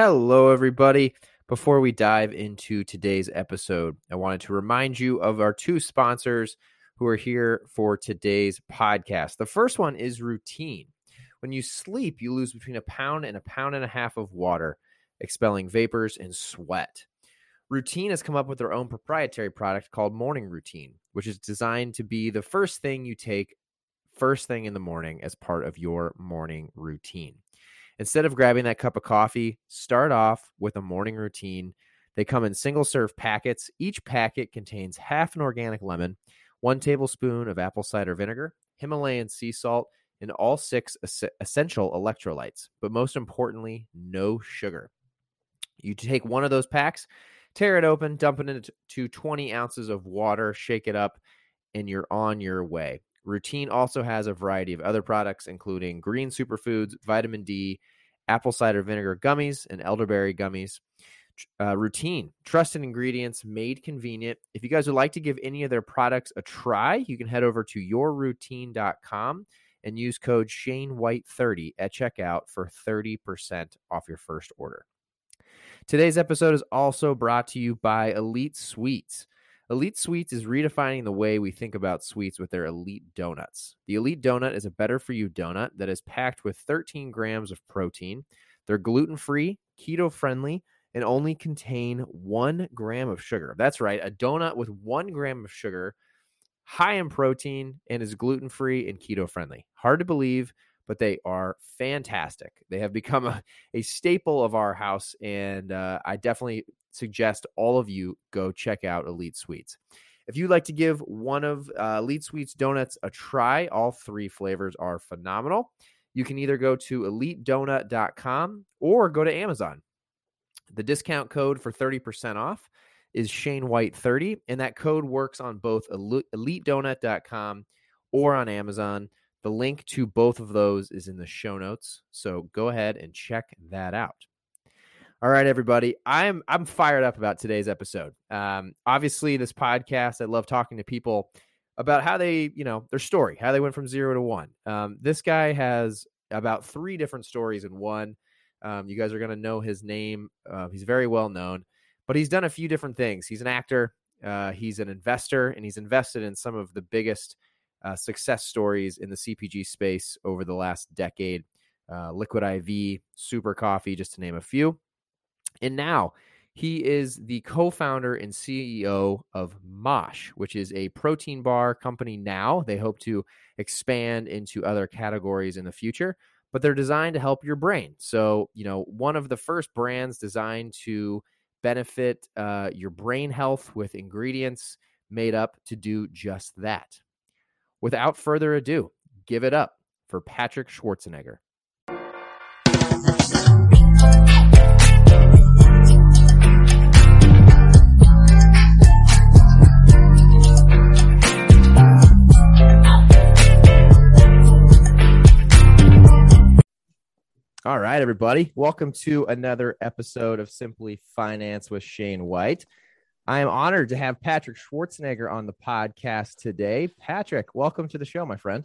Hello, everybody. Before we dive into today's episode, I wanted to remind you of our two sponsors who are here for today's podcast. The first one is Routine. When you sleep, you lose between a pound and a pound and a half of water, expelling vapors and sweat. Routine has come up with their own proprietary product called Morning Routine, which is designed to be the first thing you take first thing in the morning as part of your morning routine. Instead of grabbing that cup of coffee, start off with a morning routine. They come in single serve packets. Each packet contains half an organic lemon, one tablespoon of apple cider vinegar, Himalayan sea salt, and all six es- essential electrolytes. But most importantly, no sugar. You take one of those packs, tear it open, dump it into 20 ounces of water, shake it up, and you're on your way. Routine also has a variety of other products, including green superfoods, vitamin D, apple cider vinegar gummies, and elderberry gummies. Uh, routine, trusted ingredients, made convenient. If you guys would like to give any of their products a try, you can head over to yourroutine.com and use code ShaneWhite30 at checkout for 30% off your first order. Today's episode is also brought to you by Elite Sweets. Elite Sweets is redefining the way we think about sweets with their Elite Donuts. The Elite Donut is a better for you donut that is packed with 13 grams of protein. They're gluten free, keto friendly, and only contain one gram of sugar. That's right, a donut with one gram of sugar, high in protein, and is gluten free and keto friendly. Hard to believe, but they are fantastic. They have become a, a staple of our house, and uh, I definitely suggest all of you go check out Elite Sweets. If you'd like to give one of uh, Elite Sweets donuts a try, all three flavors are phenomenal. You can either go to elitedonut.com or go to Amazon. The discount code for 30% off is Shane White 30, and that code works on both elitedonut.com or on Amazon. The link to both of those is in the show notes. So go ahead and check that out. All right, everybody. I'm I'm fired up about today's episode. Um, obviously, this podcast, I love talking to people about how they, you know, their story, how they went from zero to one. Um, this guy has about three different stories in one. Um, you guys are going to know his name. Uh, he's very well known, but he's done a few different things. He's an actor, uh, he's an investor, and he's invested in some of the biggest uh, success stories in the CPG space over the last decade. Uh, Liquid IV, Super Coffee, just to name a few. And now he is the co founder and CEO of Mosh, which is a protein bar company now. They hope to expand into other categories in the future, but they're designed to help your brain. So, you know, one of the first brands designed to benefit uh, your brain health with ingredients made up to do just that. Without further ado, give it up for Patrick Schwarzenegger. All right, everybody. Welcome to another episode of Simply Finance with Shane White. I am honored to have Patrick Schwarzenegger on the podcast today. Patrick, welcome to the show, my friend.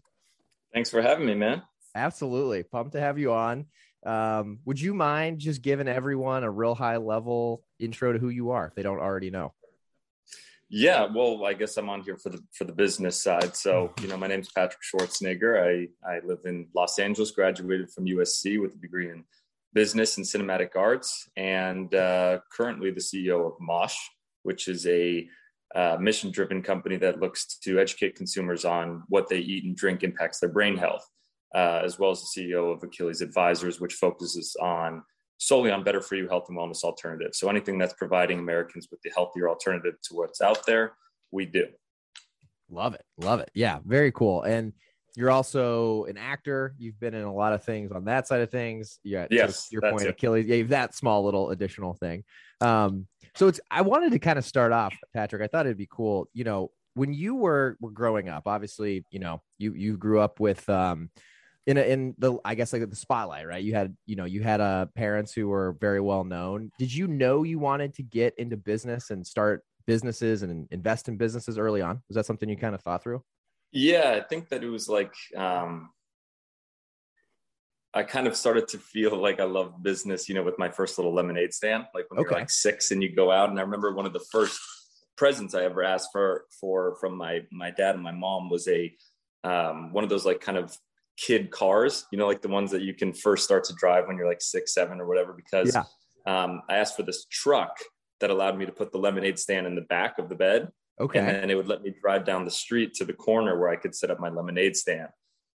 Thanks for having me, man. Absolutely. Pumped to have you on. Um, would you mind just giving everyone a real high level intro to who you are if they don't already know? Yeah, well, I guess I'm on here for the for the business side. So, you know, my name's Patrick Schwarzenegger. I I live in Los Angeles, graduated from USC with a degree in business and cinematic arts, and uh, currently the CEO of Mosh, which is a uh, mission driven company that looks to educate consumers on what they eat and drink impacts their brain health, uh, as well as the CEO of Achilles Advisors, which focuses on solely on better for you health and wellness alternatives. So anything that's providing Americans with the healthier alternative to what's out there, we do. Love it. Love it. Yeah, very cool. And you're also an actor. You've been in a lot of things on that side of things. Yeah. Yes. Your point, it. Achilles. Yeah, that small little additional thing. Um, so it's I wanted to kind of start off, Patrick. I thought it'd be cool. You know, when you were were growing up, obviously, you know, you you grew up with um in a, in the I guess like the spotlight, right? You had you know you had uh, parents who were very well known. Did you know you wanted to get into business and start businesses and invest in businesses early on? Was that something you kind of thought through? Yeah, I think that it was like um, I kind of started to feel like I love business, you know, with my first little lemonade stand, like when okay. you're like six and you go out. And I remember one of the first presents I ever asked for for from my my dad and my mom was a um, one of those like kind of kid cars, you know, like the ones that you can first start to drive when you're like six, seven, or whatever. Because yeah. um, I asked for this truck that allowed me to put the lemonade stand in the back of the bed. Okay. And then it would let me drive down the street to the corner where I could set up my lemonade stand.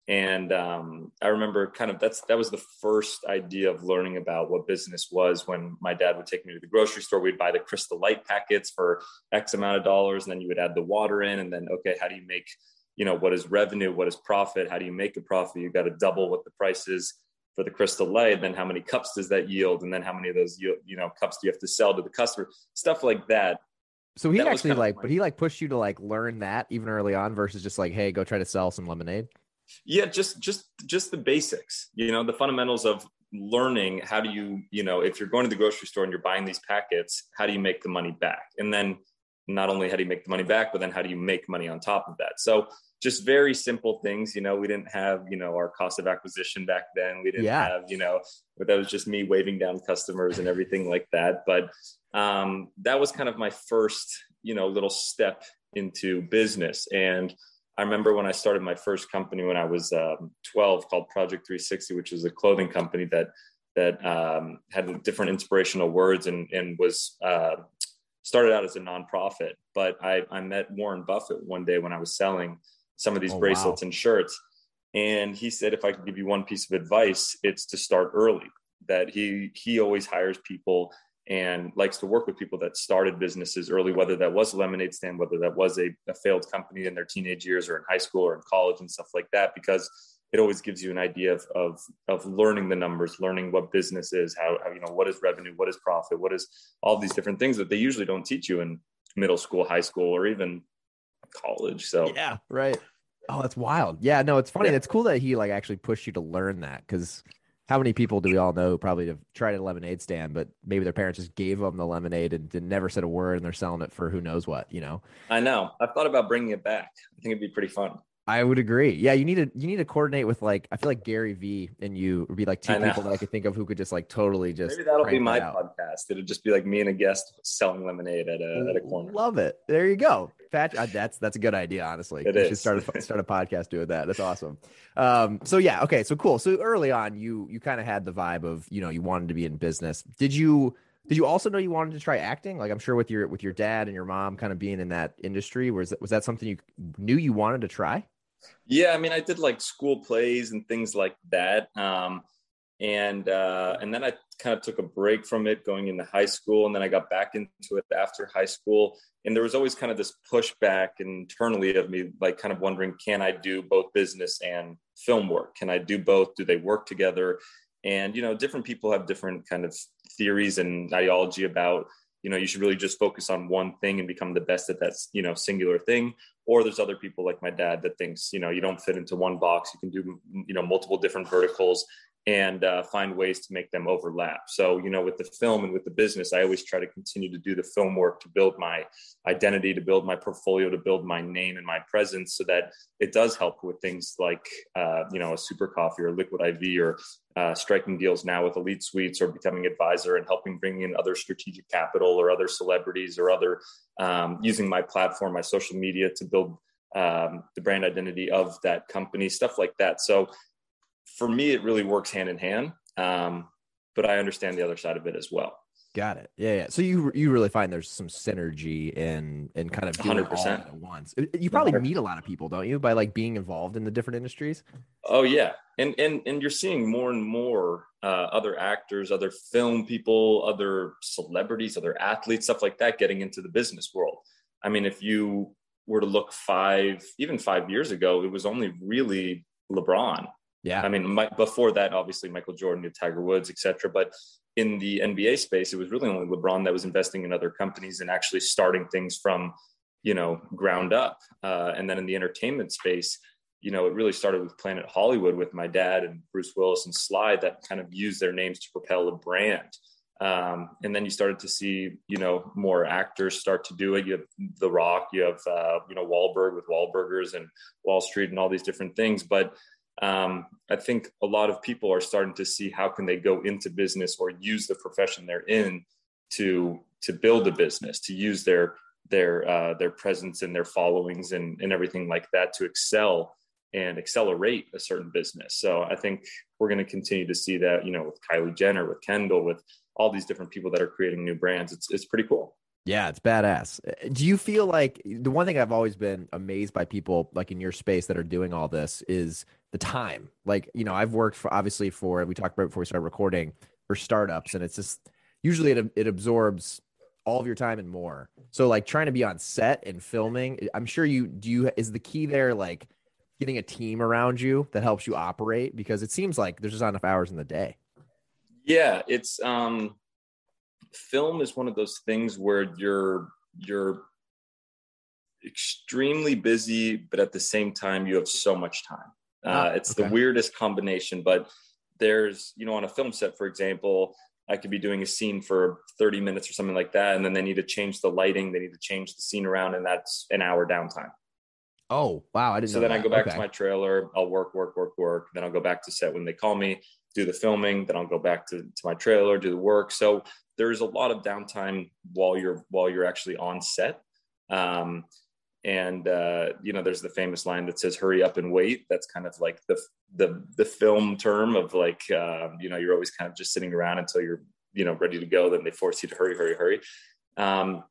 And um, I remember kind of that's that was the first idea of learning about what business was when my dad would take me to the grocery store. We'd buy the crystal light packets for X amount of dollars, and then you would add the water in, and then okay, how do you make you know what is revenue what is profit how do you make a profit? You got to double what the price is for the crystal light then how many cups does that yield? And then how many of those you, you know cups do you have to sell to the customer? Stuff like that. So he actually like but he like pushed you to like learn that even early on versus just like hey go try to sell some lemonade? Yeah just just just the basics you know the fundamentals of learning how do you you know if you're going to the grocery store and you're buying these packets how do you make the money back? And then not only how do you make the money back, but then how do you make money on top of that? So just very simple things. You know, we didn't have, you know, our cost of acquisition back then. We didn't yeah. have, you know, but that was just me waving down customers and everything like that. But um, that was kind of my first, you know, little step into business. And I remember when I started my first company when I was um, 12 called Project 360, which was a clothing company that that um, had different inspirational words and, and was uh, started out as a nonprofit, but I, I met Warren Buffett one day when I was selling some of these oh, bracelets wow. and shirts. And he said, if I could give you one piece of advice, it's to start early. That he he always hires people and likes to work with people that started businesses early, whether that was a lemonade stand, whether that was a, a failed company in their teenage years or in high school or in college and stuff like that, because it always gives you an idea of, of, of learning the numbers, learning what business is, how, how, you know, what is revenue, what is profit, what is all these different things that they usually don't teach you in middle school, high school, or even college. So yeah, right. Oh, that's wild. Yeah, no, it's funny. Yeah. It's cool that he like actually pushed you to learn that because how many people do we all know probably have tried a lemonade stand, but maybe their parents just gave them the lemonade and, and never said a word, and they're selling it for who knows what, you know? I know. I've thought about bringing it back. I think it'd be pretty fun. I would agree. Yeah, you need to you need to coordinate with like I feel like Gary Vee and you would be like two people that I could think of who could just like totally just maybe that'll be my podcast. It'll just be like me and a guest selling lemonade at a at a corner. Love it. There you go. Uh, that's that's a good idea. Honestly, it you is. should start a, start a podcast doing that. That's awesome. Um, so yeah, okay, so cool. So early on, you you kind of had the vibe of you know you wanted to be in business. Did you? Did you also know you wanted to try acting? Like I'm sure with your with your dad and your mom kind of being in that industry, was that was that something you knew you wanted to try? Yeah, I mean, I did like school plays and things like that. Um, and uh, and then I kind of took a break from it going into high school, and then I got back into it after high school. And there was always kind of this pushback internally of me, like kind of wondering, can I do both business and film work? Can I do both? Do they work together? And you know, different people have different kind of theories and ideology about you know you should really just focus on one thing and become the best at that you know singular thing. Or there's other people like my dad that thinks you know you don't fit into one box. You can do you know multiple different verticals and uh, find ways to make them overlap. So, you know, with the film and with the business, I always try to continue to do the film work to build my identity, to build my portfolio, to build my name and my presence so that it does help with things like, uh, you know, a super coffee or liquid IV or uh, striking deals now with elite sweets or becoming advisor and helping bring in other strategic capital or other celebrities or other um, using my platform, my social media to build um, the brand identity of that company, stuff like that. So for me, it really works hand in hand. Um, but I understand the other side of it as well. Got it. Yeah, yeah. So you you really find there's some synergy in in kind of doing 100%. all at once. You probably meet a lot of people, don't you, by like being involved in the different industries? Oh yeah, and and and you're seeing more and more uh, other actors, other film people, other celebrities, other athletes, stuff like that, getting into the business world. I mean, if you were to look five, even five years ago, it was only really LeBron yeah. I mean, my, before that, obviously Michael Jordan, Tiger Woods, etc. But in the NBA space, it was really only LeBron that was investing in other companies and actually starting things from, you know, ground up. Uh, and then in the entertainment space, you know, it really started with Planet Hollywood with my dad and Bruce Willis and Sly that kind of used their names to propel a brand. Um, and then you started to see, you know, more actors start to do it. You have The Rock, you have, uh, you know, Wahlberg with Wahlburgers and Wall Street and all these different things. But um, I think a lot of people are starting to see how can they go into business or use the profession they're in to to build a business, to use their their uh, their presence and their followings and, and everything like that to excel and accelerate a certain business. So I think we're going to continue to see that, you know, with Kylie Jenner, with Kendall, with all these different people that are creating new brands. It's it's pretty cool. Yeah, it's badass. Uh, do you feel like the one thing I've always been amazed by people like in your space that are doing all this is the time? Like, you know, I've worked for obviously for we talked about before we started recording for startups, and it's just usually it it absorbs all of your time and more. So like trying to be on set and filming, I'm sure you do you is the key there like getting a team around you that helps you operate because it seems like there's just not enough hours in the day. Yeah, it's um film is one of those things where you're you're extremely busy, but at the same time you have so much time. Uh, oh, it's okay. the weirdest combination, but there's you know on a film set, for example, I could be doing a scene for 30 minutes or something like that, and then they need to change the lighting, they need to change the scene around, and that's an hour downtime. Oh wow! I didn't. So then that. I go back okay. to my trailer. I'll work, work, work, work. Then I'll go back to set when they call me, do the filming. Then I'll go back to, to my trailer, do the work. So there's a lot of downtime while you're while you're actually on set. Um, and uh, you know, there's the famous line that says "Hurry up and wait." That's kind of like the the the film term of like uh, you know you're always kind of just sitting around until you're you know ready to go. Then they force you to hurry, hurry, hurry. Um,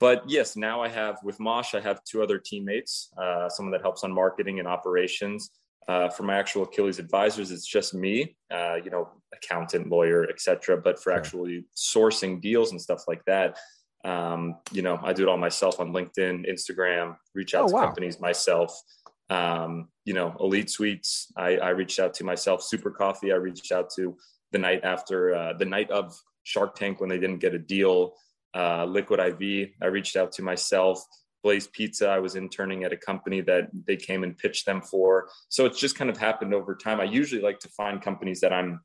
but yes, now I have with Mosh, I have two other teammates, uh, someone that helps on marketing and operations. Uh, for my actual Achilles advisors, it's just me, uh, you know, accountant, lawyer, etc. But for actually sourcing deals and stuff like that, um, you know, I do it all myself on LinkedIn, Instagram, reach out oh, to wow. companies myself. Um, you know, Elite Sweets, I, I, reached out to myself. Super Coffee, I reached out to the night after uh, the night of Shark Tank when they didn't get a deal. Uh, Liquid IV, I reached out to myself. Blaze Pizza, I was interning at a company that they came and pitched them for. So it's just kind of happened over time. I usually like to find companies that I'm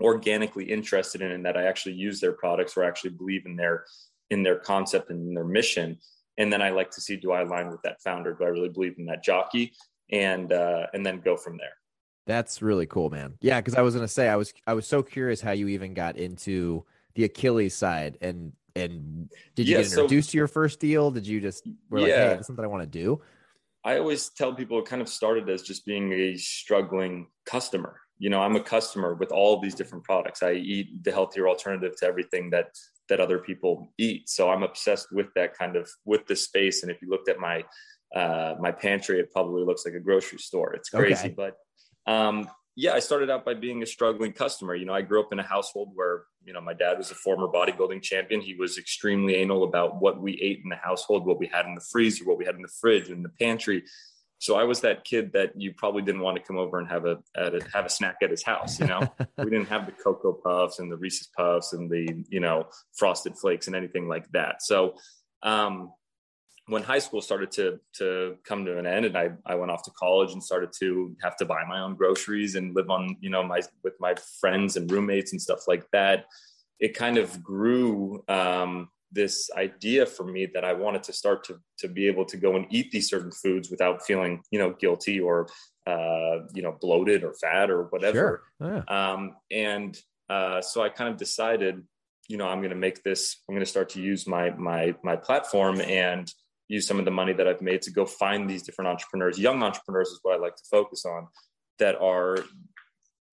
organically interested in and that I actually use their products or actually believe in their in their concept and in their mission. And then I like to see do I align with that founder? Do I really believe in that jockey? And uh, and then go from there. That's really cool, man. Yeah, because I was gonna say I was I was so curious how you even got into the Achilles side and and did you yeah, get introduced so, to your first deal? Did you just were like, yeah. hey, that's something I want to do? I always tell people it kind of started as just being a struggling customer. You know, I'm a customer with all these different products. I eat the healthier alternative to everything that that other people eat. So I'm obsessed with that kind of with the space. And if you looked at my uh, my pantry, it probably looks like a grocery store. It's crazy, okay. but um, yeah, I started out by being a struggling customer. You know, I grew up in a household where, you know, my dad was a former bodybuilding champion. He was extremely anal about what we ate in the household, what we had in the freezer, what we had in the fridge, in the pantry. So I was that kid that you probably didn't want to come over and have a, a have a snack at his house. You know, we didn't have the cocoa puffs and the Reese's puffs and the you know frosted flakes and anything like that. So um, when high school started to to come to an end and I, I went off to college and started to have to buy my own groceries and live on you know my with my friends and roommates and stuff like that it kind of grew um, this idea for me that I wanted to start to to be able to go and eat these certain foods without feeling you know guilty or uh, you know bloated or fat or whatever sure. yeah. um, and uh, so I kind of decided you know I'm going to make this I'm going to start to use my my my platform and use some of the money that I've made to go find these different entrepreneurs. Young entrepreneurs is what I like to focus on that are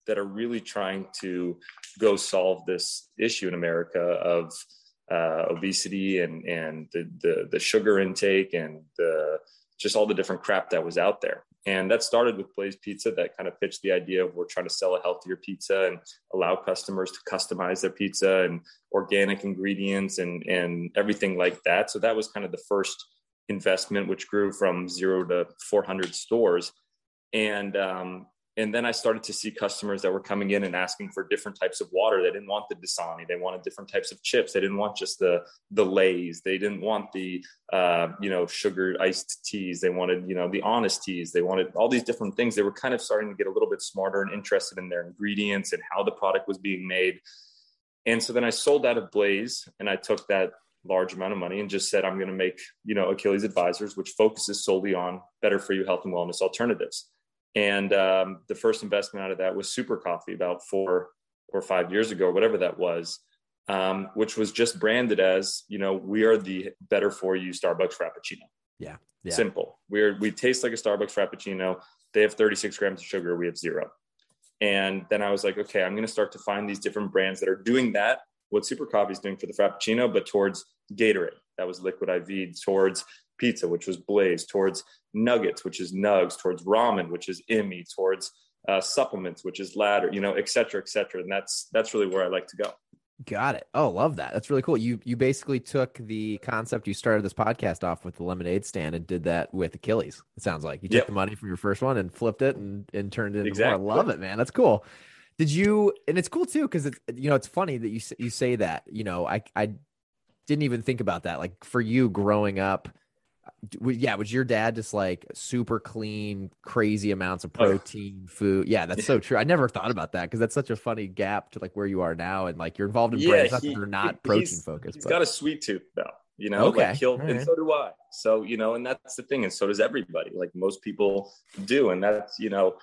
that are really trying to go solve this issue in America of uh, obesity and and the, the, the sugar intake and the just all the different crap that was out there. And that started with Blaze Pizza that kind of pitched the idea of we're trying to sell a healthier pizza and allow customers to customize their pizza and organic ingredients and and everything like that. So that was kind of the first investment, which grew from zero to 400 stores. And um, and then I started to see customers that were coming in and asking for different types of water. They didn't want the Dasani. They wanted different types of chips. They didn't want just the the Lays. They didn't want the uh, you know sugar iced teas. They wanted you know the honest teas. They wanted all these different things. They were kind of starting to get a little bit smarter and interested in their ingredients and how the product was being made. And so then I sold out of Blaze and I took that large amount of money and just said, I'm going to make, you know, Achilles Advisors, which focuses solely on better for you health and wellness alternatives. And um, the first investment out of that was Super Coffee about four or five years ago, whatever that was, um, which was just branded as, you know, we are the better for you Starbucks Frappuccino. Yeah. yeah. Simple. We're, we taste like a Starbucks Frappuccino. They have 36 grams of sugar. We have zero. And then I was like, okay, I'm going to start to find these different brands that are doing that, what Super Coffee is doing for the Frappuccino, but towards Gatorade, that was Liquid IV, towards pizza, which was Blaze, towards nuggets, which is Nugs, towards ramen, which is Immi, towards uh, supplements, which is Ladder, you know, et cetera, et cetera. And that's that's really where I like to go. Got it. Oh, love that. That's really cool. You you basically took the concept you started this podcast off with the lemonade stand and did that with Achilles. It sounds like you took yep. the money from your first one and flipped it and and turned it into exactly. more. I love it, man. That's cool. Did you? And it's cool too because it's you know it's funny that you you say that. You know, I I didn't even think about that. Like for you growing up yeah was your dad just like super clean crazy amounts of oh, protein food yeah that's so true i never thought about that because that's such a funny gap to like where you are now and like you're involved in yeah, brands he, that are not protein he's, focused he's but. got a sweet tooth though you know okay. like he'll right. and so do i so you know and that's the thing and so does everybody like most people do and that's you know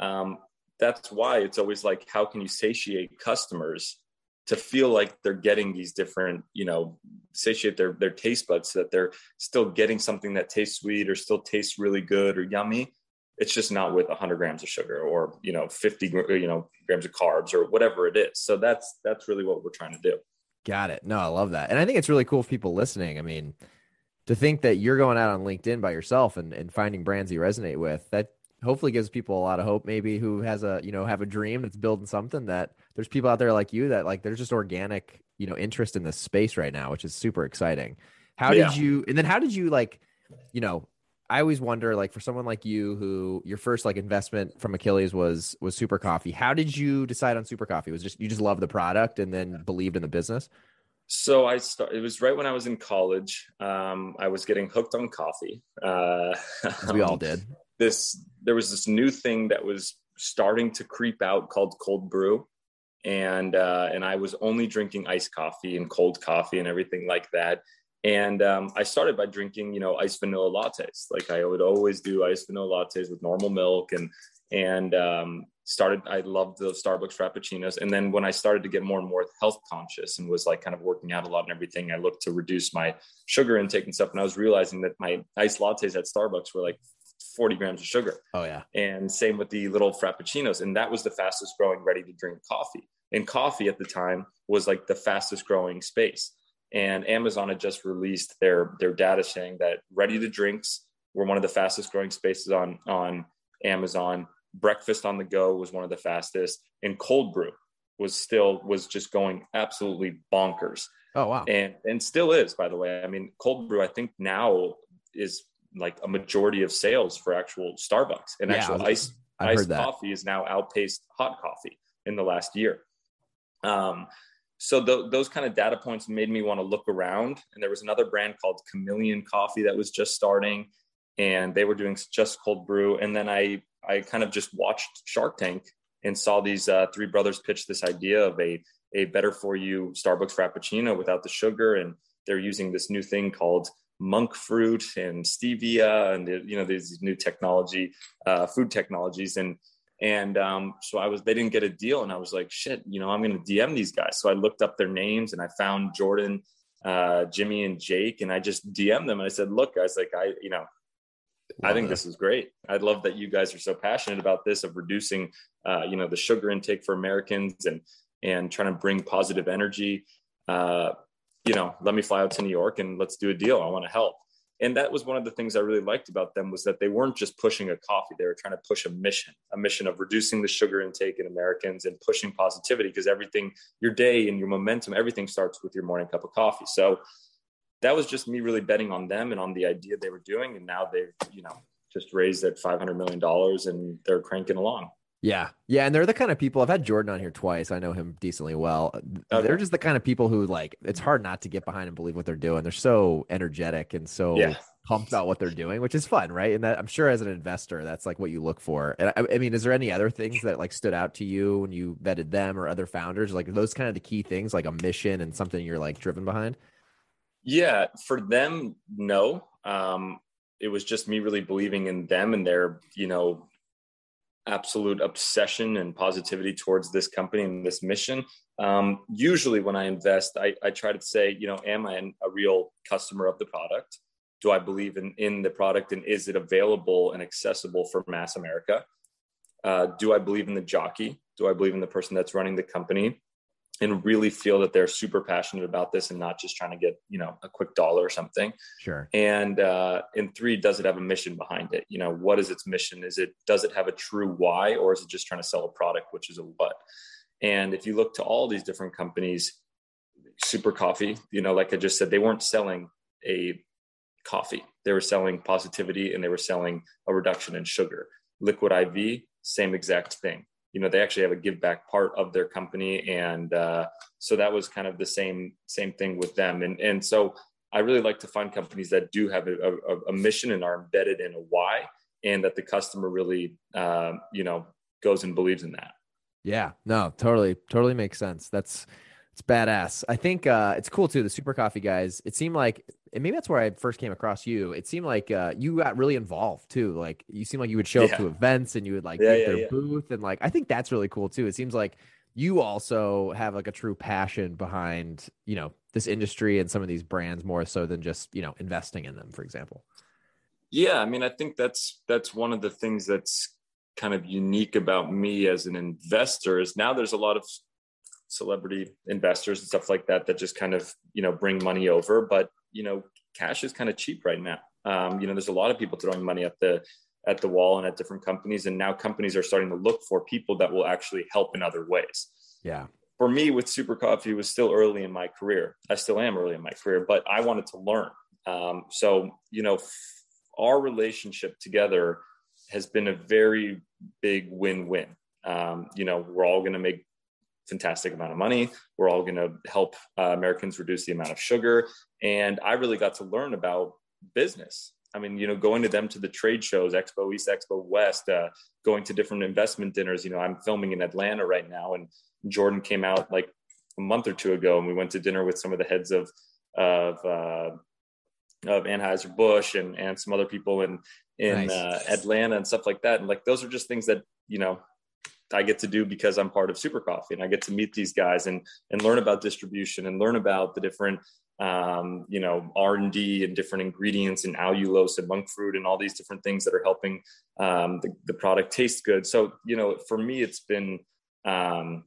um that's why it's always like how can you satiate customers to feel like they're getting these different, you know, satiate their their taste buds so that they're still getting something that tastes sweet or still tastes really good or yummy. It's just not with 100 grams of sugar or you know 50 you know grams of carbs or whatever it is. So that's that's really what we're trying to do. Got it. No, I love that, and I think it's really cool for people listening. I mean, to think that you're going out on LinkedIn by yourself and, and finding brands you resonate with that hopefully gives people a lot of hope maybe who has a you know have a dream that's building something that there's people out there like you that like there's just organic you know interest in this space right now which is super exciting how yeah. did you and then how did you like you know i always wonder like for someone like you who your first like investment from achilles was was super coffee how did you decide on super coffee was just you just love the product and then believed in the business so I started, it was right when I was in college. Um, I was getting hooked on coffee. Uh, we all did this there was this new thing that was starting to creep out called cold brew and uh, and I was only drinking iced coffee and cold coffee and everything like that. And um, I started by drinking, you know, iced vanilla lattes. Like I would always do iced vanilla lattes with normal milk, and and um, started. I loved the Starbucks frappuccinos. And then when I started to get more and more health conscious and was like kind of working out a lot and everything, I looked to reduce my sugar intake and stuff. And I was realizing that my iced lattes at Starbucks were like 40 grams of sugar. Oh, yeah. And same with the little Frappuccinos. And that was the fastest growing ready to drink coffee. And coffee at the time was like the fastest growing space. And Amazon had just released their, their data saying that ready to drinks were one of the fastest growing spaces on, on Amazon. Breakfast on the go was one of the fastest. And cold brew was still, was just going absolutely bonkers. Oh, wow. And, and still is, by the way. I mean, cold brew, I think now is like a majority of sales for actual Starbucks and yeah, actual ice iced coffee is now outpaced hot coffee in the last year. Um, so th- those kind of data points made me want to look around. And there was another brand called Chameleon Coffee that was just starting, and they were doing just cold brew. And then I I kind of just watched Shark Tank and saw these uh, three brothers pitch this idea of a a better for you Starbucks Frappuccino without the sugar, and they're using this new thing called monk fruit and stevia and you know these new technology uh, food technologies. And and um, so i was they didn't get a deal. And i was like shit you know i'm going to dm these guys. So i looked up their names and i found jordan uh, jimmy and jake. And i just dm them. And i said look guys like i you know I think this is great. I love that you guys are so passionate about this of reducing, uh, you know, the sugar intake for Americans and and trying to bring positive energy. Uh, you know, let me fly out to New York and let's do a deal. I want to help. And that was one of the things I really liked about them was that they weren't just pushing a coffee. They were trying to push a mission, a mission of reducing the sugar intake in Americans and pushing positivity because everything, your day and your momentum, everything starts with your morning cup of coffee. So that was just me really betting on them and on the idea they were doing. And now they've, you know, just raised at $500 million and they're cranking along. Yeah. Yeah. And they're the kind of people I've had Jordan on here twice. I know him decently well. Okay. They're just the kind of people who like it's hard not to get behind and believe what they're doing. They're so energetic and so yeah. pumped about what they're doing, which is fun, right? And that I'm sure as an investor, that's like what you look for. And I, I mean, is there any other things that like stood out to you when you vetted them or other founders? Like those kind of the key things, like a mission and something you're like driven behind? Yeah. For them, no. Um, it was just me really believing in them and their, you know, absolute obsession and positivity towards this company and this mission. Um, usually, when I invest, I, I, try to say, you know, am I a real customer of the product? Do I believe in in the product, and is it available and accessible for mass America? Uh, do I believe in the jockey? Do I believe in the person that's running the company? And really feel that they're super passionate about this and not just trying to get you know a quick dollar or something. Sure. And uh and three does it have a mission behind it? You know what is its mission? Is it does it have a true why or is it just trying to sell a product which is a what? And if you look to all these different companies super coffee you know like i just said they weren't selling a coffee. They were selling positivity and they were selling a reduction in sugar. Liquid iv same exact thing you know they actually have a give back part of their company and uh, so that was kind of the same same thing with them and and so i really like to find companies that do have a, a, a mission and are embedded in a why and that the customer really uh, you know goes and believes in that yeah no totally totally makes sense that's it's badass. I think uh, it's cool too. The Super Coffee guys. It seemed like, and maybe that's where I first came across you. It seemed like uh, you got really involved too. Like you seemed like you would show yeah. up to events and you would like yeah, yeah, their booth, and like I think that's really cool too. It seems like you also have like a true passion behind you know this industry and some of these brands more so than just you know investing in them, for example. Yeah, I mean, I think that's that's one of the things that's kind of unique about me as an investor is now there's a lot of celebrity investors and stuff like that that just kind of you know bring money over but you know cash is kind of cheap right now. Um, you know there's a lot of people throwing money at the at the wall and at different companies and now companies are starting to look for people that will actually help in other ways. Yeah. For me with super coffee was still early in my career. I still am early in my career but i wanted to learn. Um, so you know f- our relationship together has been a very big win-win. Um, you know we're all going to make fantastic amount of money. We're all going to help uh, Americans reduce the amount of sugar. And I really got to learn about business. I mean, you know, going to them to the trade shows, Expo East, Expo West, uh, going to different investment dinners. You know, I'm filming in Atlanta right now, and Jordan came out like a month or two ago, and we went to dinner with some of the heads of of uh, of Anheuser Busch and and some other people in in nice. uh, Atlanta and stuff like that. And like those are just things that you know I get to do because I'm part of Super Coffee and I get to meet these guys and and learn about distribution and learn about the different um, you know R and D and different ingredients and allulose and monk fruit and all these different things that are helping um, the, the product taste good. So you know for me it's been um,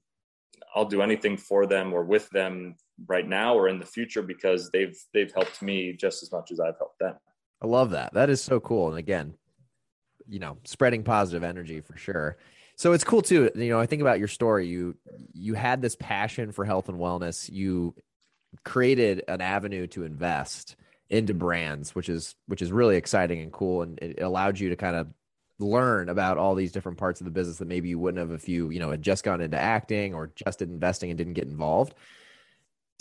I'll do anything for them or with them right now or in the future because they've they've helped me just as much as I've helped them. I love that. That is so cool. And again, you know, spreading positive energy for sure. So it's cool too. You know, I think about your story. You you had this passion for health and wellness. You created an avenue to invest into brands, which is which is really exciting and cool, and it allowed you to kind of learn about all these different parts of the business that maybe you wouldn't have if you you know had just gone into acting or just investing and didn't get involved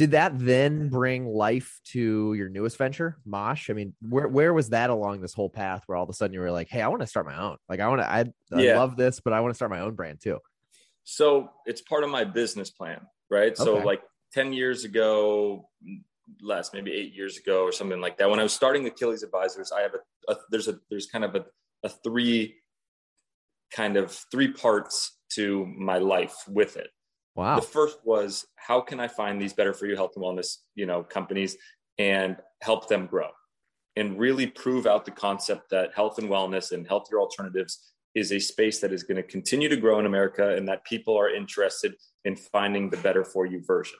did that then bring life to your newest venture mosh? I mean where where was that along this whole path where all of a sudden you were like hey i want to start my own. Like i want to I, I yeah. love this but i want to start my own brand too. So it's part of my business plan right? Okay. so like 10 years ago less maybe eight years ago or something like that when i was starting achilles advisors i have a, a there's a there's kind of a, a three kind of three parts to my life with it Wow. The first was how can I find these better for you health and wellness, you know, companies and help them grow and really prove out the concept that health and wellness and healthier alternatives is a space that is going to continue to grow in America and that people are interested in finding the better for you version.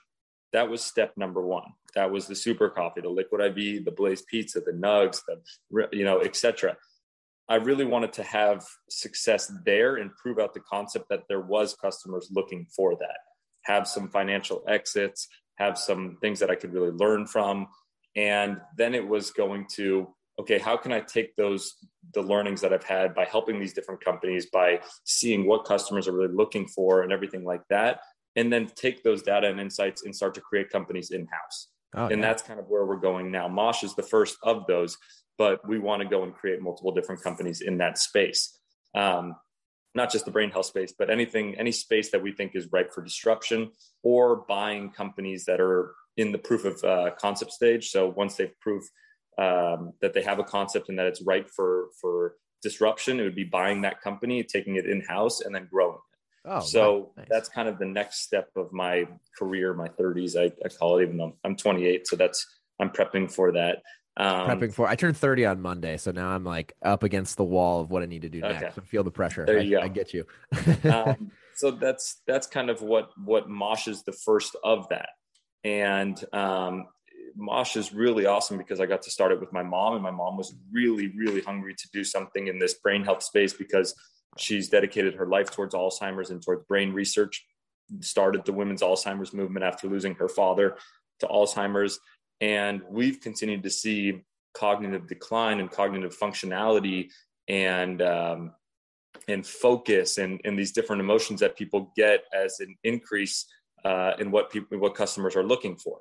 That was step number one. That was the super coffee, the liquid IV, the Blaze pizza, the nugs, the you know, etc. I really wanted to have success there and prove out the concept that there was customers looking for that. Have some financial exits, have some things that I could really learn from, and then it was going to okay, how can I take those the learnings that I've had by helping these different companies by seeing what customers are really looking for and everything like that, and then take those data and insights and start to create companies in house. Oh, and yeah. that's kind of where we're going now. Mosh is the first of those but we want to go and create multiple different companies in that space. Um, not just the brain health space, but anything, any space that we think is ripe for disruption or buying companies that are in the proof of uh, concept stage. So once they've proved um, that they have a concept and that it's ripe for, for disruption, it would be buying that company, taking it in house, and then growing it. Oh, so nice. that's kind of the next step of my career, my 30s. I, I call it, even though I'm 28. So that's I'm prepping for that. Um, prepping for. I turned 30 on Monday, so now I'm like up against the wall of what I need to do okay. next. I feel the pressure. There you I, go. I get you. um, so that's that's kind of what what Mosh is the first of that, and um, Mosh is really awesome because I got to start it with my mom, and my mom was really really hungry to do something in this brain health space because she's dedicated her life towards Alzheimer's and towards brain research. Started the women's Alzheimer's movement after losing her father to Alzheimer's and we've continued to see cognitive decline and cognitive functionality and um, and focus and, and these different emotions that people get as an increase uh, in what people what customers are looking for.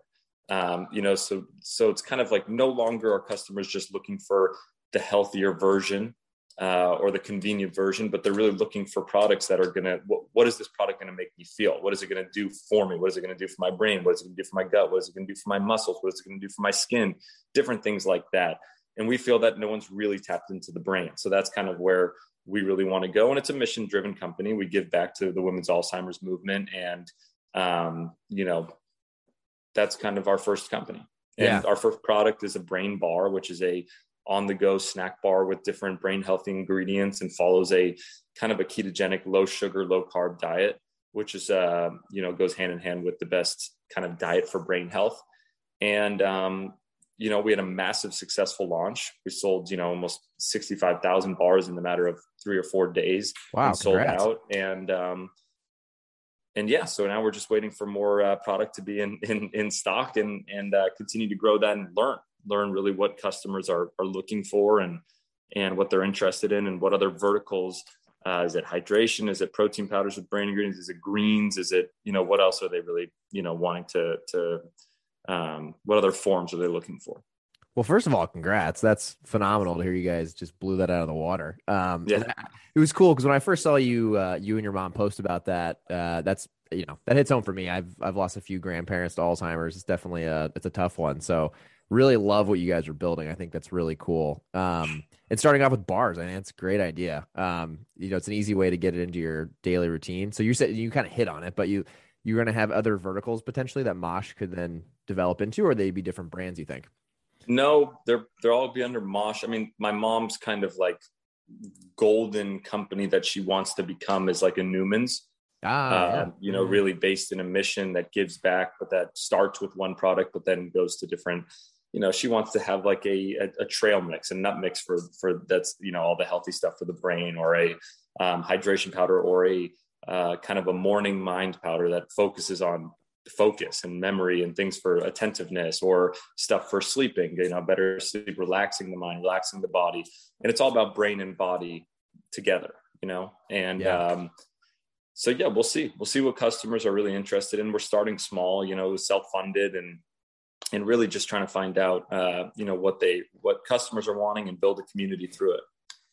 Um, you know so so it's kind of like no longer are customers just looking for the healthier version uh, or the convenient version, but they're really looking for products that are going to, what, what is this product going to make me feel? What is it going to do for me? What is it going to do for my brain? What is it going to do for my gut? What is it going to do for my muscles? What is it going to do for my skin? Different things like that. And we feel that no one's really tapped into the brain. So that's kind of where we really want to go. And it's a mission driven company. We give back to the women's Alzheimer's movement. And, um, you know, that's kind of our first company. And yeah. our first product is a brain bar, which is a on the go snack bar with different brain healthy ingredients and follows a kind of a ketogenic, low sugar, low carb diet, which is, uh, you know, goes hand in hand with the best kind of diet for brain health. And, um, you know, we had a massive successful launch. We sold, you know, almost 65,000 bars in the matter of three or four days. Wow. Sold out. And, um, and yeah, so now we're just waiting for more uh, product to be in, in, in stock and, and uh, continue to grow that and learn learn really what customers are, are looking for and and what they're interested in and what other verticals uh, is it hydration is it protein powders with brain ingredients is it greens is it you know what else are they really you know wanting to to um, what other forms are they looking for well, first of all, congrats. That's phenomenal to hear you guys just blew that out of the water. Um, yeah. it was cool because when I first saw you, uh, you and your mom post about that, uh, that's you know that hits home for me. I've I've lost a few grandparents to Alzheimer's. It's definitely a it's a tough one. So really love what you guys are building. I think that's really cool. Um, and starting off with bars, I think it's a great idea. Um, you know, it's an easy way to get it into your daily routine. So you said you kind of hit on it, but you you're going to have other verticals potentially that Mosh could then develop into, or they'd be different brands. You think? No, they're they're all be under Mosh. I mean, my mom's kind of like golden company that she wants to become is like a Newman's. Ah, uh, yeah. you know, mm-hmm. really based in a mission that gives back, but that starts with one product, but then goes to different you know she wants to have like a, a, a, trail mix a nut mix for for that's you know all the healthy stuff for the brain or a um, hydration powder or a uh, kind of a morning mind powder that focuses on focus and memory and things for attentiveness or stuff for sleeping you know better sleep relaxing the mind relaxing the body. And it's all about brain and body together you know? And yeah. um so yeah we'll see. We'll see what customers are really interested in. We're starting small you know self-funded and and really just trying to find out uh, you know what they what customers are wanting and build a community through it.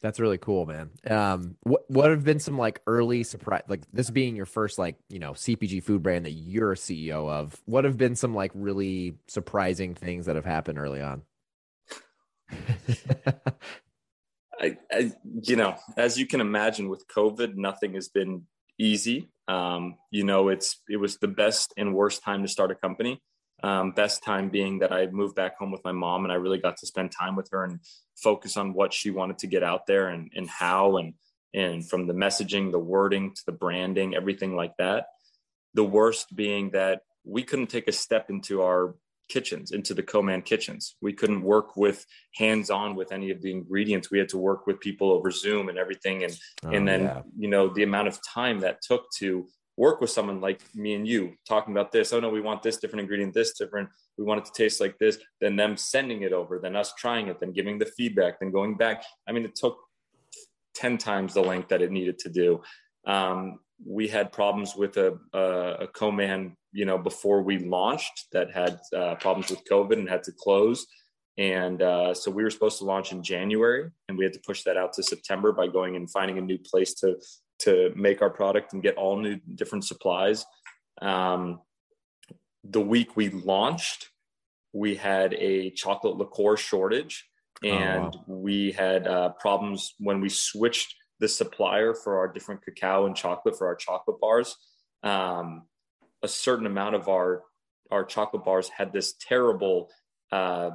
That's really cool man. Um what what have been some like early surprise like this being your first like you know cpg food brand that you're a ceo of what have been some like really surprising things that have happened early on? I, I, you know as you can imagine with covid nothing has been easy. Um you know it's it was the best and worst time to start a company um, best time being that I moved back home with my mom and I really got to spend time with her and focus on what she wanted to get out there and, and how and and from the messaging, the wording to the branding, everything like that. The worst being that we couldn't take a step into our kitchens, into the Co-Man kitchens. We couldn't work with hands-on with any of the ingredients. We had to work with people over Zoom and everything. And oh, and then yeah. you know the amount of time that took to work with someone like me and you talking about this oh no we want this different ingredient this different we want it to taste like this then them sending it over then us trying it then giving the feedback then going back. I mean it took 10 times the length that it needed to do. Um, we had problems with a, a, a co-man you know before we launched that had uh, problems with covid and had to close. And uh, so we were supposed to launch in january and we had to push that out to september by going and finding a new place to to make our product and get all new different supplies. Um, the week we launched, we had a chocolate liquor shortage and oh, wow. we had uh, problems when we switched the supplier for our different cacao and chocolate for our chocolate bars. Um, a certain amount of our our chocolate bars had this terrible uh,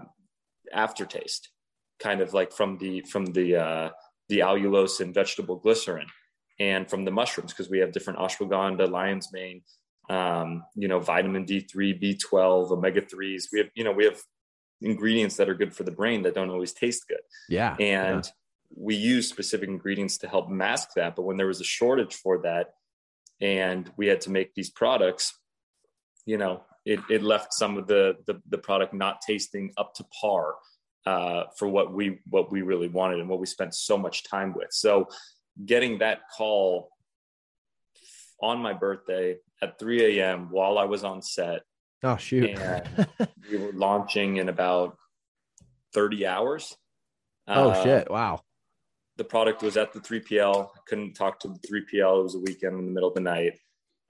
aftertaste, kind of like from the from the uh, the allulose and vegetable glycerin, and from the mushrooms because we have different ashwagandha, lion's mane, um, you know, vitamin D3, B12, omega threes. We have you know we have ingredients that are good for the brain that don't always taste good. Yeah, and yeah. we use specific ingredients to help mask that. But when there was a shortage for that, and we had to make these products, you know, it, it left some of the, the, the product not tasting up to par uh, for what we what we really wanted and what we spent so much time with. So getting that call on my birthday at 3 a.m. while I was on set. Oh shoot! we were launching in about 30 hours. Oh uh, shit! Wow. The product was at the 3PL. I couldn't talk to the 3PL. It was a weekend in the middle of the night.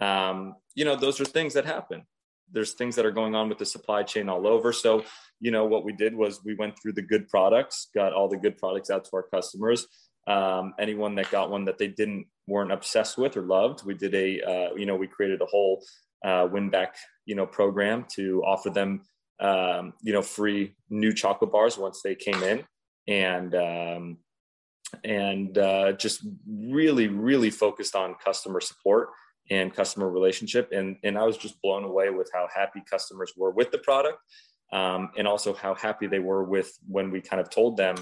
Um, you know, those are things that happen there's things that are going on with the supply chain all over. So, you know, what we did was we went through the good products, got all the good products out to our customers. Um, anyone that got one that they didn't weren't obsessed with or loved, we did a, uh, you know, we created a whole uh, win back, you know, program to offer them, um, you know, free new chocolate bars once they came in, and um, and uh, just really, really focused on customer support and customer relationship. And, and I was just blown away with how happy customers were with the product um, and also how happy they were with when we kind of told them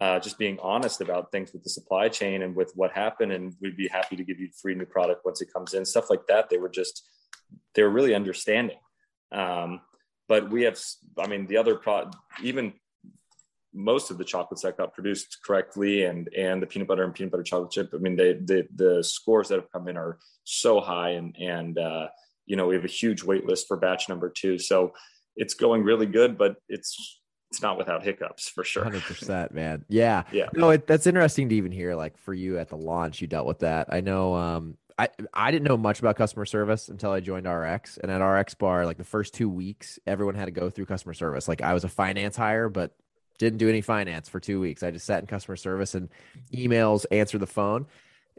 uh, just being honest about things with the supply chain and with what happened. And we'd be happy to give you free new product once it comes in, stuff like that. They were just, they were really understanding. Um, but we have, I mean, the other pro, even most of the chocolates that got produced correctly and and the peanut butter and peanut butter chocolate chip i mean they the the scores that have come in are so high and and uh, you know we have a huge wait list for batch number two so it's going really good but it's it's not without hiccups for sure 100% man yeah yeah no it, that's interesting to even hear like for you at the launch you dealt with that i know um I, I didn't know much about customer service until I joined RX. And at RX Bar, like the first two weeks, everyone had to go through customer service. Like I was a finance hire, but didn't do any finance for two weeks. I just sat in customer service and emails, answer the phone.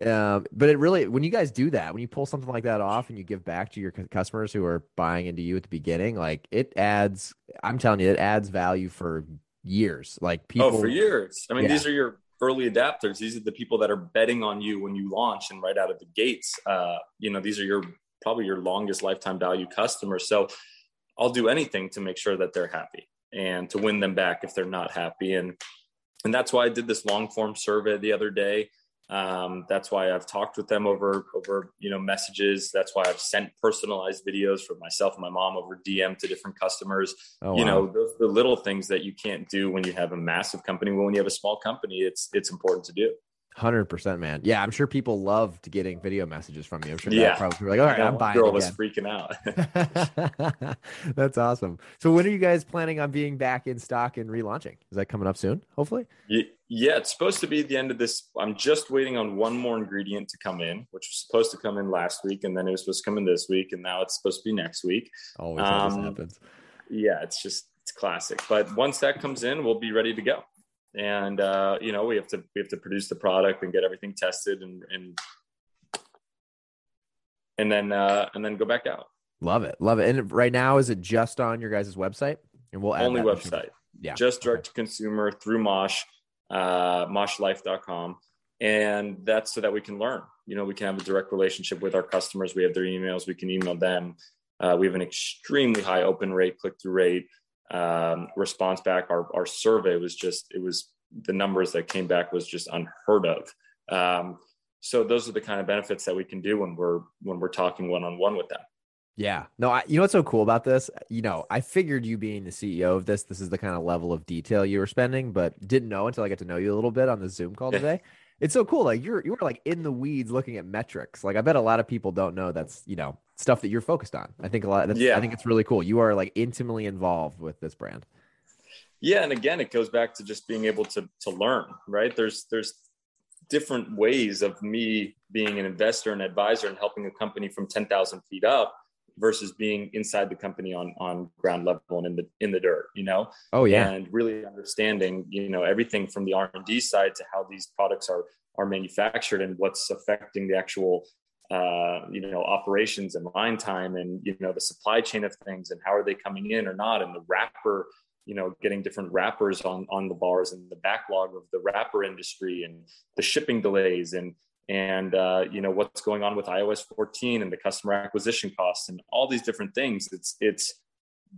Um, but it really, when you guys do that, when you pull something like that off and you give back to your customers who are buying into you at the beginning, like it adds, I'm telling you, it adds value for years. Like people, oh, for years. I mean, yeah. these are your early adapters. These are the people that are betting on you when you launch and right out of the gates. Uh, you know, these are your probably your longest lifetime value customers. So I'll do anything to make sure that they're happy and to win them back if they're not happy. And and that's why I did this long form survey the other day. Um, that's why I've talked with them over over you know messages. That's why I've sent personalized videos for myself and my mom over DM to different customers. Oh, you wow. know, those the little things that you can't do when you have a massive company. Well, When you have a small company, it's it's important to do. Hundred percent, man. Yeah, I'm sure people loved getting video messages from you. I'm sure yeah. probably like, all right, I'm buying. Girl again. was freaking out. That's awesome. So when are you guys planning on being back in stock and relaunching? Is that coming up soon? Hopefully. Yeah, it's supposed to be the end of this. I'm just waiting on one more ingredient to come in, which was supposed to come in last week, and then it was supposed to come in this week, and now it's supposed to be next week. Always um, happens. Yeah, it's just it's classic. But once that comes in, we'll be ready to go and uh, you know we have to we have to produce the product and get everything tested and and and then uh, and then go back out. Love it, love it. And right now, is it just on your guys' website? And we'll only website. Yeah, just direct okay. to consumer through Mosh, uh, moshlife.com. And that's so that we can learn. You know, we can have a direct relationship with our customers. We have their emails. We can email them. Uh, we have an extremely high open rate, click through rate um, response back. Our, our survey was just, it was the numbers that came back was just unheard of. Um, so those are the kind of benefits that we can do when we're, when we're talking one-on-one with them. Yeah. No, I, you know what's so cool about this? You know, I figured you being the CEO of this, this is the kind of level of detail you were spending, but didn't know until I got to know you a little bit on the Zoom call today. It's so cool. Like you're, you're like in the weeds looking at metrics. Like I bet a lot of people don't know that's, you know, stuff that you're focused on. I think a lot. That's, yeah. I think it's really cool. You are like intimately involved with this brand. Yeah, and again, it goes back to just being able to to learn. Right? There's there's different ways of me being an investor and advisor and helping a company from ten thousand feet up versus being inside the company on on ground level and in the in the dirt you know? Oh yeah. And really understanding you know everything from the r&d side to how these products are are manufactured and what's affecting the actual uh, you know operations and line time and you know the supply chain of things and how are they coming in or not and the wrapper you know getting different wrappers on on the bars and the backlog of the wrapper industry and the shipping delays and and uh, you know what's going on with iOS 14 and the customer acquisition costs and all these different things. It's it's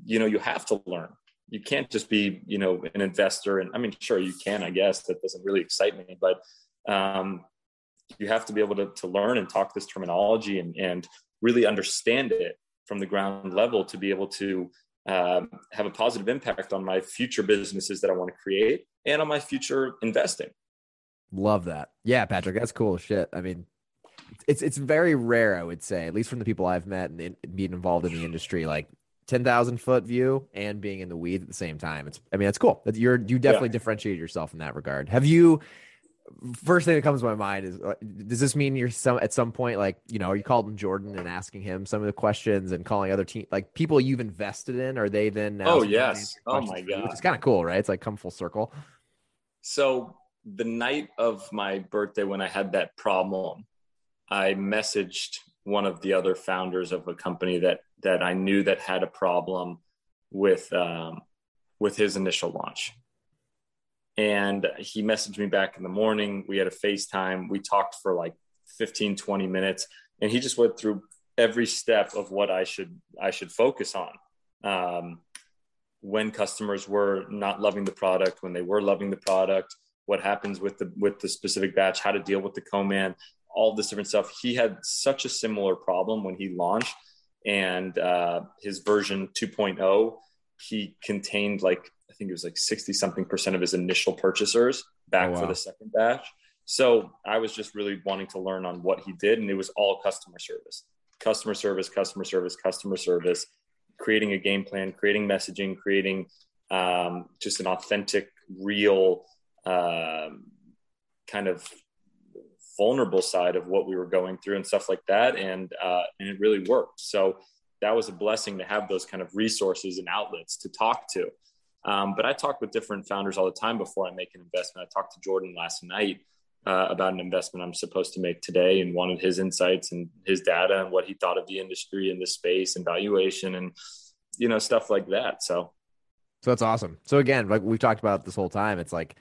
you know you have to learn. You can't just be you know an investor. And I mean, sure you can. I guess that doesn't really excite me, but um, you have to be able to to learn and talk this terminology and and really understand it from the ground level to be able to um, have a positive impact on my future businesses that I want to create and on my future investing. Love that. Yeah, Patrick, that's cool shit. I mean, it's it's very rare, I would say, at least from the people I've met and, and being involved in the industry, like ten thousand foot view and being in the weeds at the same time. It's, I mean, that's cool. You're you definitely yeah. differentiate yourself in that regard. Have you? First thing that comes to my mind is: Does this mean you're some at some point, like you know, are you calling Jordan and asking him some of the questions and calling other team, like people you've invested in? Are they then? oh yes. Oh my god. It's kind of cool, right? It's like come full circle. So the night of my birthday when I had that problem, I messaged one of the other founders of a company that that I knew that had a problem with um, with his initial launch. And he messaged me back in the morning. We had a FaceTime. We talked for like 15, 20 minutes. And he just went through every step of what I should I should focus on. Um, when customers were not loving the product, when they were loving the product, what happens with the with the specific batch, how to deal with the co-man, all this different stuff. He had such a similar problem when he launched, and uh, his version 2.0, he contained like I think it was like 60 something percent of his initial purchasers back oh, wow. for the second batch. So I was just really wanting to learn on what he did, and it was all customer service, customer service, customer service, customer service, creating a game plan, creating messaging, creating um, just an authentic, real um, kind of vulnerable side of what we were going through and stuff like that. And uh, and it really worked. So that was a blessing to have those kind of resources and outlets to talk to. Um, but i talk with different founders all the time before i make an investment. I talked to jordan last night uh, about an investment i'm supposed to make today and wanted his insights and his data and what he thought of the industry and the space and valuation and you know stuff like that. So so that's awesome. So again like we've talked about this whole time it's like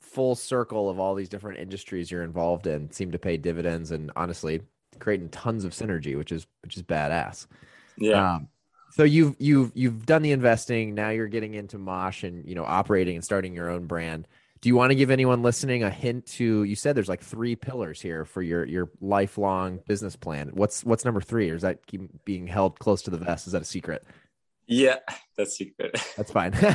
full circle of all these different industries you're involved in seem to pay dividends and honestly creating tons of synergy, which is which is badass. Yeah. Um, so you've you've you've done the investing. Now you're getting into Mosh and you know operating and starting your own brand. Do you want to give anyone listening a hint to? You said there's like three pillars here for your your lifelong business plan. What's what's number three, or is that keep being held close to the vest? Is that a secret? Yeah, that's secret. That's fine. Had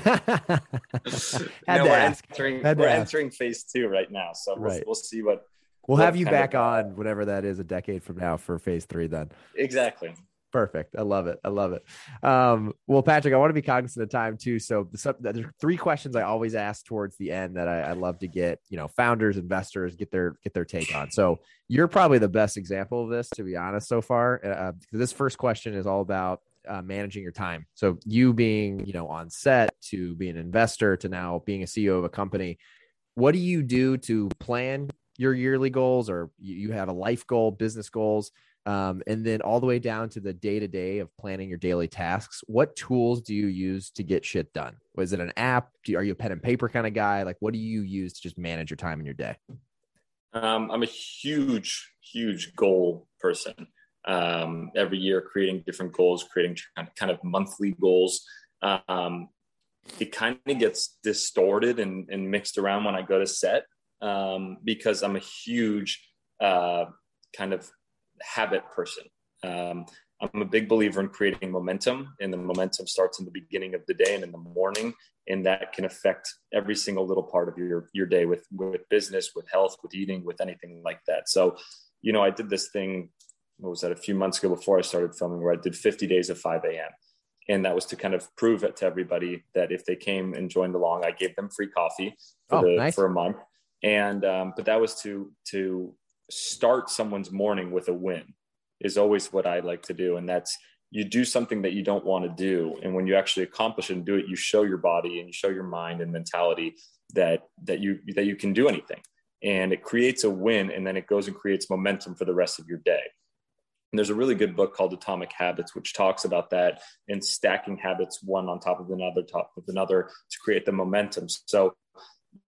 no, we're ask. entering Had we're entering phase two right now, so we'll, right. we'll see what. We'll what have you back of, on whatever that is, a decade from now for phase three. Then exactly. Perfect. I love it. I love it. Um, well, Patrick, I want to be cognizant of time too. So there's three questions I always ask towards the end that I, I love to get, you know, founders, investors get their get their take on. So you're probably the best example of this, to be honest, so far. Uh, this first question is all about uh, managing your time. So you being, you know, on set to be an investor to now being a CEO of a company, what do you do to plan your yearly goals or you have a life goal, business goals, um, and then all the way down to the day to day of planning your daily tasks? What tools do you use to get shit done? Was it an app? You, are you a pen and paper kind of guy? Like, what do you use to just manage your time in your day? Um, I'm a huge, huge goal person um, every year, creating different goals, creating kind of monthly goals. Um, it kind of gets distorted and, and, mixed around when I go to set um, because I'm a huge uh, kind of habit person. Um, I'm a big believer in creating momentum, and the momentum starts in the beginning of the day and in the morning, and that can affect every single little part of your your day with with business, with health, with eating, with anything like that. So, you know, I did this thing what was that a few months ago before I started filming where I did 50 days of 5 a.m. And that was to kind of prove it to everybody that if they came and joined along, I gave them free coffee for, oh, the, nice. for a month. And um, but that was to to start someone's morning with a win is always what I like to do. And that's you do something that you don't want to do and when you actually accomplish it and do it you show your body and you show your mind and mentality that that you that you can do anything and it creates a win and then it goes and creates momentum for the rest of your day and there's a really good book called atomic habits which talks about that and stacking habits one on top of another top of another to create the momentum. So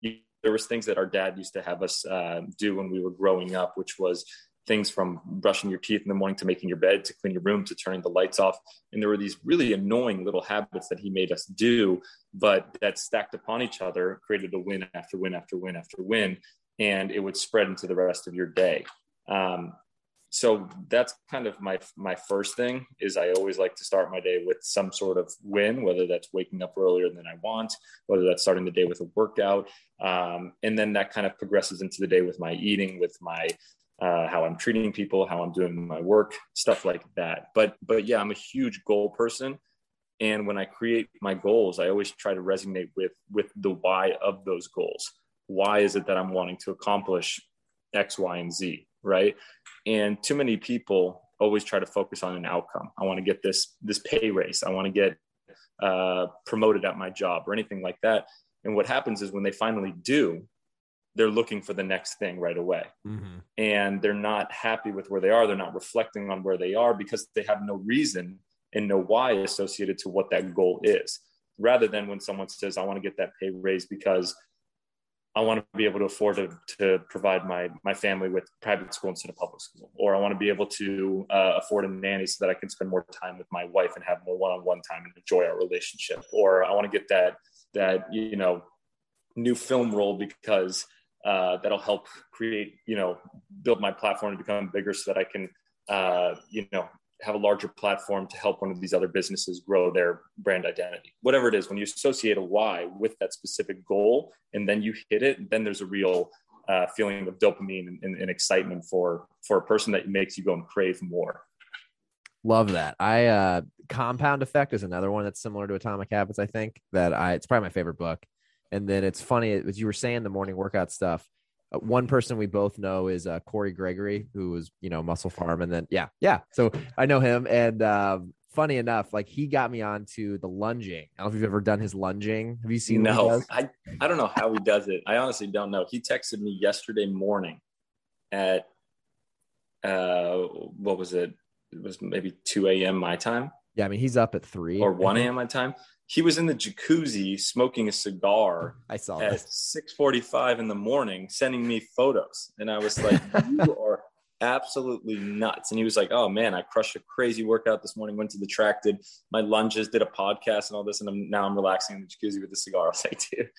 there was things that our dad used to have us uh, do when we were growing up which was things from brushing your teeth in the morning to making your bed to clean your room to turning the lights off. And there were these really annoying little habits that he made us do but that stacked upon each other created a win after win after win after win. And it would spread into the rest of your day. Um, so that's kind of my my first thing is i always like to start my day with some sort of win whether that's waking up earlier than i want whether that's starting the day with a workout um, and then that kind of progresses into the day with my eating with my uh, how I'm treating people, how I'm doing my work, stuff like that. But but yeah, I'm a huge goal person, and when I create my goals, I always try to resonate with with the why of those goals. Why is it that I'm wanting to accomplish X, Y, and Z, right? And too many people always try to focus on an outcome. I want to get this this pay raise. I want to get uh, promoted at my job or anything like that. And what happens is when they finally do, they're looking for the next thing right away mm-hmm. and they're not happy with where they are they're not reflecting on where they are because they have no reason and no why associated to what that goal is rather than when someone says i want to get that pay raise because i want to be able to afford to, to provide my my family with private school instead of public school. Or i want to be able to uh, afford a nanny so that i can spend more time with my wife and have more one-on-one time and enjoy our relationship. Or i want to get that that you know new film role because uh, that'll help create, you know, build my platform to become bigger so that I can, uh, you know, have a larger platform to help one of these other businesses grow their brand identity. Whatever it is, when you associate a why with that specific goal and then you hit it, then there's a real uh, feeling of dopamine and, and, and, excitement for for a person that makes you go and crave more. Love that. I uh, Compound Effect is another one that's similar to Atomic Habits. I think that I it's probably my favorite book. And then it's funny as you were saying the morning workout stuff. Uh, one person we both know is uh, Cory Gregory, who was you know MusclePharm, and then yeah, yeah. So I know him, and um, funny enough, like he got me onto the lunging. I don't know if you've ever done his lunging. Have you seen? No, I I don't know how he does it. I honestly don't know. He texted me yesterday morning at uh what was it? It was maybe two a.m. my time. Yeah, I mean he's up at three or one a.m. my time. He was in the jacuzzi smoking a cigar I saw at 6:45 in the morning sending me photos. And I was like you are absolutely nuts. And he was like oh man I crushed a crazy workout this morning went to the track did my lunges did a podcast and all this and I'm, now I'm relaxing in the jacuzzi with a cigar. I was like dude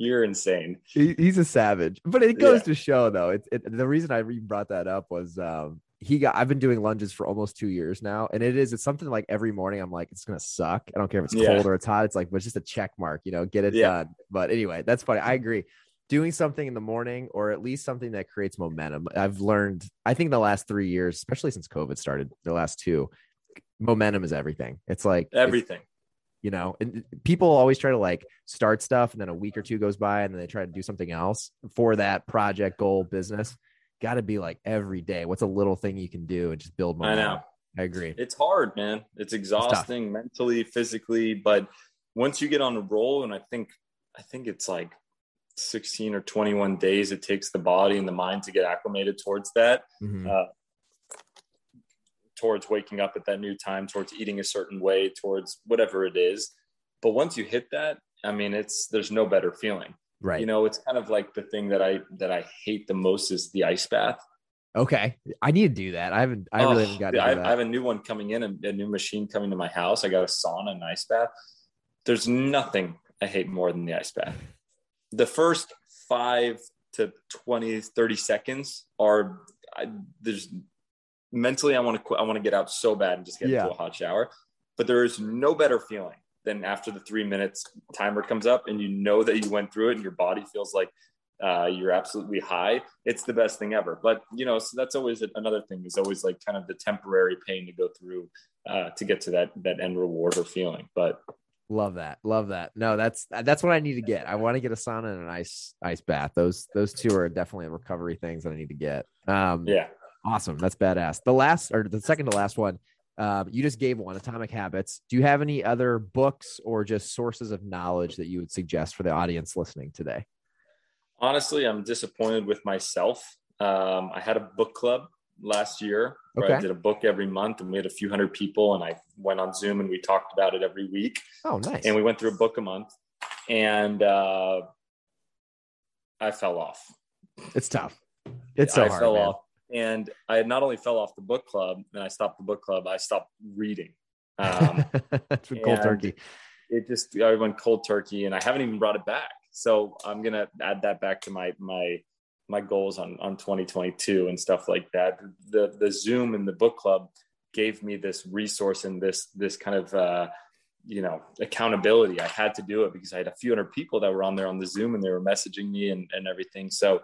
you're insane. He, he's a savage. But it goes yeah. to show though it, it, the reason I brought that up was um he got I've been doing lunges for almost two years now. And it is it's something like every morning I'm like, it's gonna suck. I don't care if it's yeah. cold or it's hot. It's like, but it's just a check mark, you know, get it yeah. done. But anyway, that's funny. I agree. Doing something in the morning or at least something that creates momentum. I've learned, I think the last three years, especially since COVID started, the last two, momentum is everything. It's like everything. It's, you know, and people always try to like start stuff and then a week or two goes by and then they try to do something else for that project goal business got to be like every day. What's a little thing you can do and just build momentum? I know. I agree. It's hard, man. It's exhausting it's mentally, physically, but once you get on a roll, and I think I think it's like 16 or 21 days it takes the body and the mind to get acclimated towards that. Mm-hmm. Uh, towards waking up at that new time, towards eating a certain way, towards whatever it is. But once you hit that, I mean, it's there's no better feeling. Right. You know, it's kind of like the thing that I that I hate the most is the ice bath. Okay, I need to do that. I haven't. I really haven't got. I, I, have a new one coming in, a, a new machine coming to my house. I got a sauna and ice bath. There's nothing I hate more than the ice bath. The first five to 20, 30 seconds are I, there's mentally I want to I want to get out so bad and just get yeah. into a hot shower. But there is no better feeling then after the three minutes timer comes up and you know that you went through it and your body feels like uh, you're absolutely high it's the best thing ever. But you know so that's always another thing is always like kind of the temporary pain to go through uh, to get to that that end reward or feeling. But love that. Love that. No that's that's what i need to get. I want to get a sauna and an ice ice bath. Those those two are definitely recovery things that i need to get. Um yeah. awesome. That's badass. The last or the second to last one Um, you just gave one, Atomic Habits. Do you have any other books or just sources of knowledge that you would suggest for the audience listening today? Honestly, I'm disappointed with myself. Um, I had a book club last year where okay. I did a book every month and we had a few hundred people and I went on Zoom and we talked about it every week. Oh, nice. And we went through a book a month and uh, I fell off. It's tough. It's so I hard. Fell man. off. And I not only fell off the book club and I stopped the book club, I stopped reading. Um, That's cold turkey. It just I went cold turkey and I haven't even brought it back. So I'm gonna add that back to my my my goals on on 2022 and stuff like that. The the Zoom and the book club gave me this resource and this this kind of uh, you know accountability. I had to do it because I had a few hundred people that were on there on the Zoom and they were messaging me and, and everything. So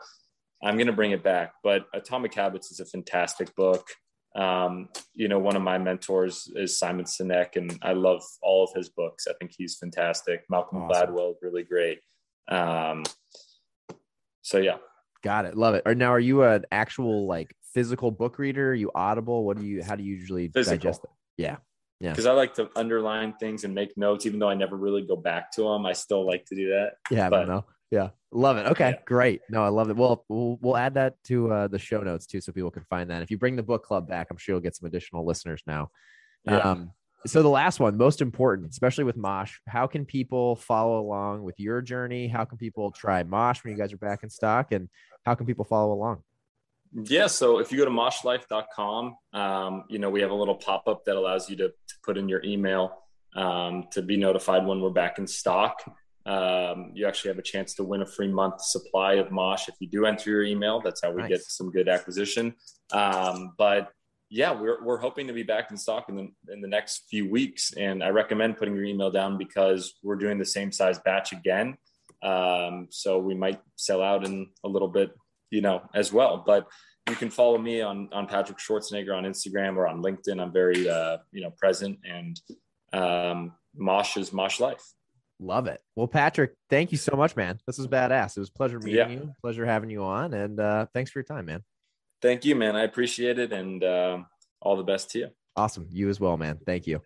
I'm going to bring it back. But Atomic Habits is a fantastic book. Um, you know, one of my mentors is Simon Sinek, and I love all of his books. I think he's fantastic. Malcolm awesome. Gladwell, really great. Um, so yeah, got it. Love it. Or now, are you an actual like physical book reader? Are you Audible? What do you? How do you usually physical. digest it? Yeah, yeah. Because I like to underline things and make notes, even though I never really go back to them. I still like to do that. Yeah, but, no. Yeah, love it. Okay, yeah. great. No, I love it. Well, we'll we'll add that to uh, the show notes too, so people can find that. If you bring the book club back, I'm sure you'll get some additional listeners now. Yeah. Um, so the last one, most important, especially with Mosh, how can people follow along with your journey? How can people try Mosh when you guys are back in stock, and how can people follow along? Yeah, so if you go to moshlife.com, um, you know we have a little pop up that allows you to, to put in your email um, to be notified when we're back in stock. Um, you actually have a chance to win a free month supply of Mosh if you do enter your email. That's how we nice. get some good acquisition. Um, but yeah, we're, we're hoping to be back in stock in the, in the next few weeks. And I recommend putting your email down because we're doing the same size batch again. Um, so we might sell out in a little bit, you know, as well. But you can follow me on, on Patrick Schwarzenegger on Instagram or on LinkedIn. I'm very, uh, you know, present and um, Mosh is Mosh Life. Love it. Well, Patrick, thank you so much, man. This was badass. It was pleasure meeting yeah. you. Pleasure having you on. And uh, thanks for your time, man. Thank you, man. I appreciate it. And uh, all the best to you. Awesome. You as well, man. Thank you.